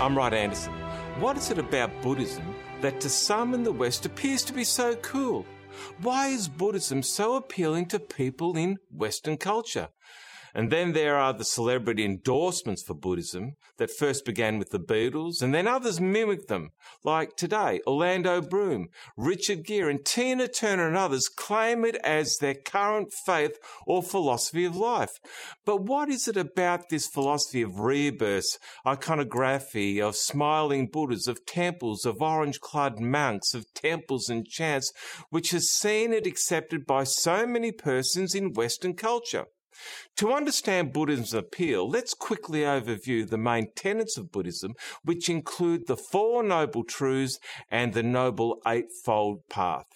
I'm Rod Anderson. What is it about Buddhism that to some in the West appears to be so cool? Why is Buddhism so appealing to people in Western culture? And then there are the celebrity endorsements for Buddhism that first began with the Beatles, and then others mimicked them, like today, Orlando Bloom, Richard Gere, and Tina Turner and others claim it as their current faith or philosophy of life. But what is it about this philosophy of rebirth, iconography, of smiling Buddhas, of temples, of orange clad monks, of temples and chants, which has seen it accepted by so many persons in Western culture? To understand Buddhism's appeal, let's quickly overview the main tenets of Buddhism, which include the Four Noble Truths and the Noble Eightfold Path.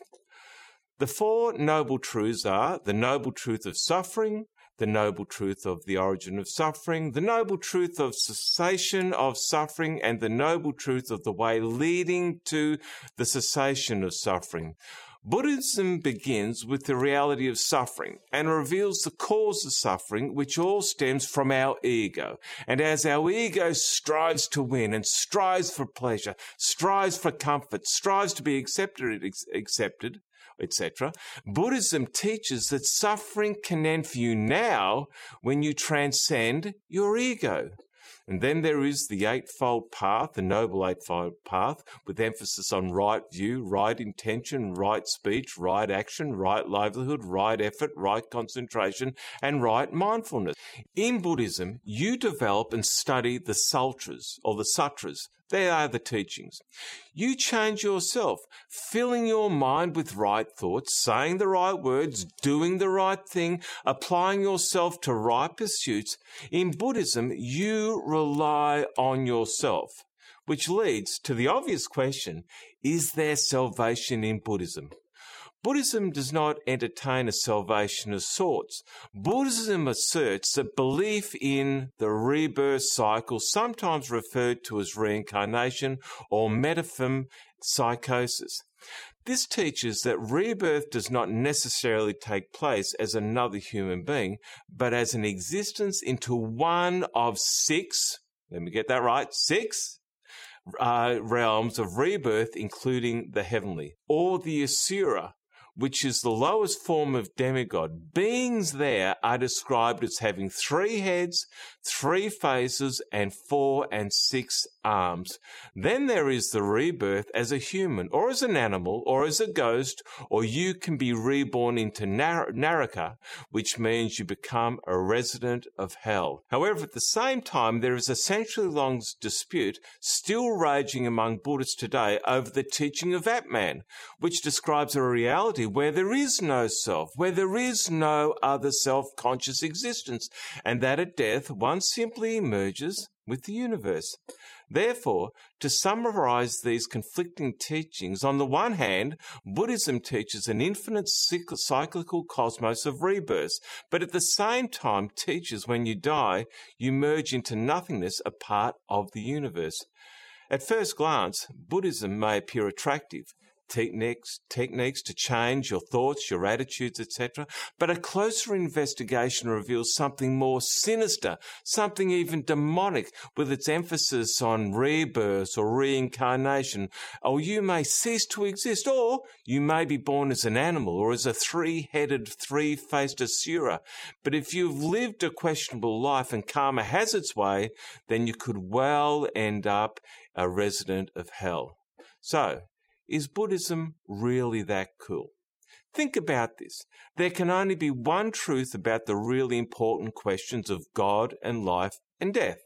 The Four Noble Truths are the Noble Truth of Suffering, the noble truth of the origin of suffering, the noble truth of cessation of suffering, and the noble truth of the way leading to the cessation of suffering. Buddhism begins with the reality of suffering and reveals the cause of suffering, which all stems from our ego. And as our ego strives to win and strives for pleasure, strives for comfort, strives to be accepted, accepted, etc. Buddhism teaches that suffering can end for you now when you transcend your ego. And then there is the Eightfold Path, the Noble Eightfold Path, with emphasis on right view, right intention, right speech, right action, right livelihood, right effort, right concentration, and right mindfulness. In Buddhism, you develop and study the sutras, or the sutras, they are the teachings. You change yourself, filling your mind with right thoughts, saying the right words, doing the right thing, applying yourself to right pursuits. In Buddhism, you rely on yourself, which leads to the obvious question is there salvation in Buddhism? Buddhism does not entertain a salvation of sorts. Buddhism asserts that belief in the rebirth cycle, sometimes referred to as reincarnation or metempsychosis, this teaches that rebirth does not necessarily take place as another human being, but as an existence into one of six, let me get that right, six uh, realms of rebirth, including the heavenly, or the Asura, which is the lowest form of demigod. Beings there are described as having three heads, three faces, and four and six arms. Then there is the rebirth as a human, or as an animal, or as a ghost, or you can be reborn into Nar- Naraka, which means you become a resident of hell. However, at the same time, there is a century long dispute still raging among Buddhists today over the teaching of Atman, which describes a reality where there is no self, where there is no other self conscious existence, and that at death one simply emerges with the universe. Therefore, to summarize these conflicting teachings, on the one hand, Buddhism teaches an infinite cyclical cosmos of rebirth, but at the same time teaches when you die, you merge into nothingness, a part of the universe. At first glance, Buddhism may appear attractive techniques, techniques to change your thoughts, your attitudes, etc. But a closer investigation reveals something more sinister, something even demonic, with its emphasis on rebirth or reincarnation. Or you may cease to exist, or you may be born as an animal or as a three-headed, three-faced asura. But if you've lived a questionable life and karma has its way, then you could well end up a resident of hell. So, is Buddhism really that cool? Think about this. There can only be one truth about the really important questions of God and life and death.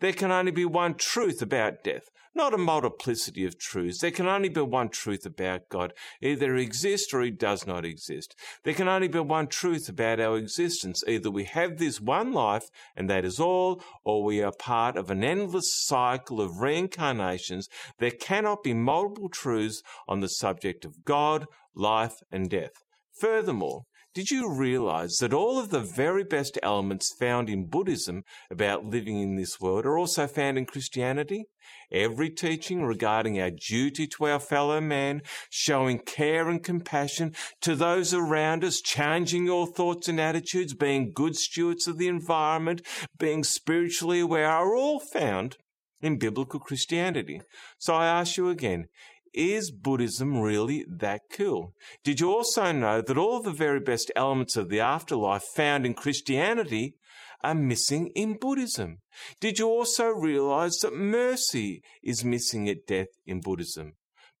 There can only be one truth about death, not a multiplicity of truths. There can only be one truth about God. Either he exists or he does not exist. There can only be one truth about our existence. Either we have this one life and that is all, or we are part of an endless cycle of reincarnations. There cannot be multiple truths on the subject of God, life, and death. Furthermore, did you realize that all of the very best elements found in Buddhism about living in this world are also found in Christianity? Every teaching regarding our duty to our fellow man, showing care and compassion to those around us, changing your thoughts and attitudes, being good stewards of the environment, being spiritually aware are all found in biblical Christianity. So I ask you again, is Buddhism really that cool? Did you also know that all the very best elements of the afterlife found in Christianity are missing in Buddhism? Did you also realize that mercy is missing at death in Buddhism?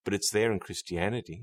But it's there in Christianity.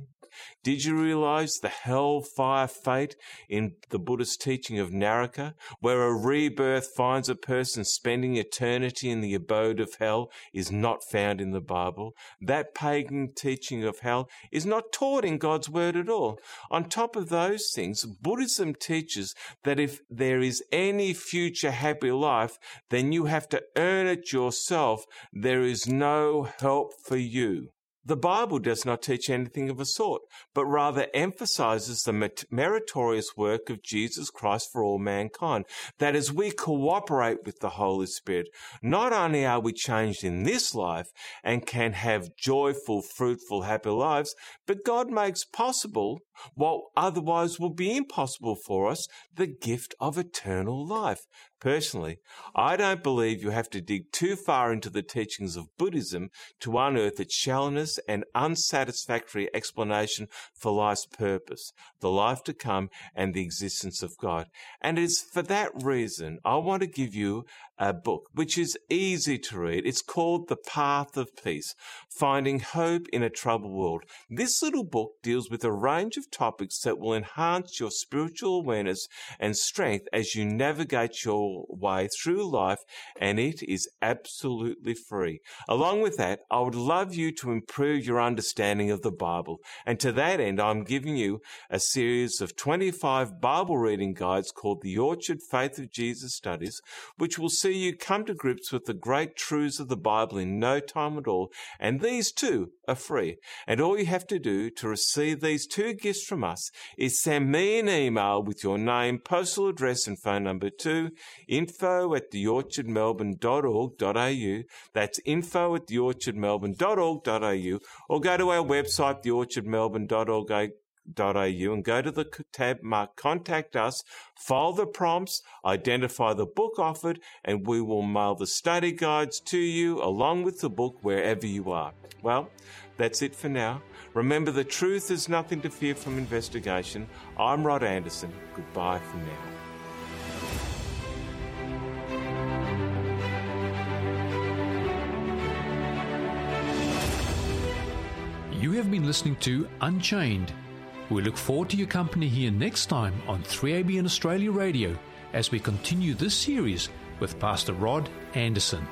Did you realize the hellfire fate in the Buddhist teaching of Naraka, where a rebirth finds a person spending eternity in the abode of hell, is not found in the Bible? That pagan teaching of hell is not taught in God's word at all. On top of those things, Buddhism teaches that if there is any future happy life, then you have to earn it yourself. There is no help for you. The Bible does not teach anything of the sort, but rather emphasizes the meritorious work of Jesus Christ for all mankind. That as we cooperate with the Holy Spirit, not only are we changed in this life and can have joyful, fruitful, happy lives, but God makes possible what otherwise would be impossible for us, the gift of eternal life. Personally, I don't believe you have to dig too far into the teachings of Buddhism to unearth its shallowness and unsatisfactory explanation for life's purpose, the life to come, and the existence of God. And it is for that reason I want to give you a book which is easy to read. It's called The Path of Peace Finding Hope in a Troubled World. This little book deals with a range of topics that will enhance your spiritual awareness and strength as you navigate your way through life, and it is absolutely free. Along with that, I would love you to improve your understanding of the Bible. And to that end, I'm giving you a series of 25 Bible reading guides called the Orchard Faith of Jesus Studies, which will see see you come to grips with the great truths of the Bible in no time at all. And these too are free. And all you have to do to receive these two gifts from us is send me an email with your name, postal address, and phone number to info at theorchardmelbourne.org.au. That's info at theorchardmelbourne.org.au. Or go to our website, theorchardmelbourne.org.au au and go to the tab marked Contact Us, follow the prompts, identify the book offered, and we will mail the study guides to you along with the book wherever you are. Well, that's it for now. Remember, the truth is nothing to fear from investigation. I'm Rod Anderson. Goodbye for now. You have been listening to Unchained we look forward to your company here next time on 3ABN Australia Radio as we continue this series with Pastor Rod Anderson.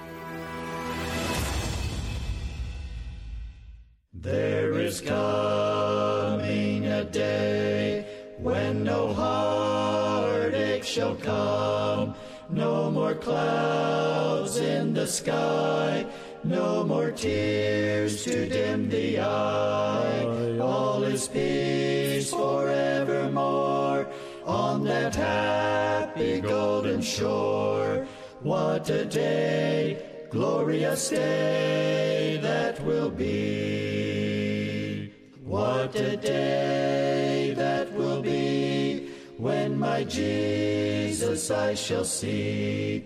There is coming a day when no heartache shall come, no more clouds in the sky no more tears to dim the eye. All is peace forevermore on that happy golden shore. What a day, glorious day that will be. What a day that will be when my Jesus I shall see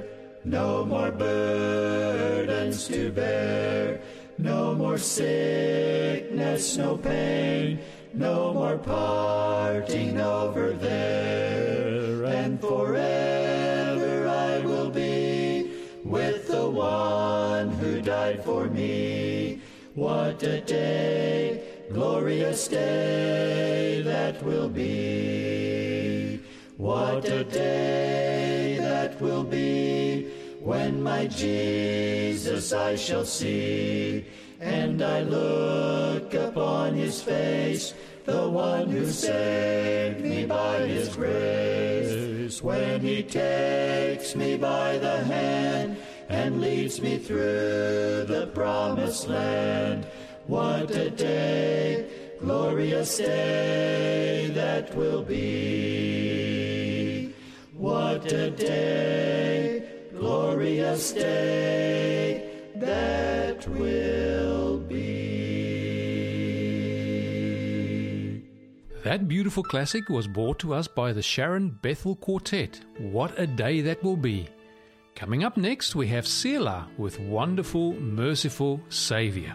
no more burdens to bear. No more sickness, no pain, no more parting over there. And forever I will be with the one who died for me. What a day, glorious day that will be. What a day that will be when my Jesus I shall see. And I look upon his face, the one who saved me by his grace. When he takes me by the hand and leads me through the promised land. What a day, glorious day that will be. What a day, glorious day that will be. That beautiful classic was brought to us by the Sharon Bethel Quartet. What a day that will be! Coming up next, we have Selah with Wonderful, Merciful Saviour.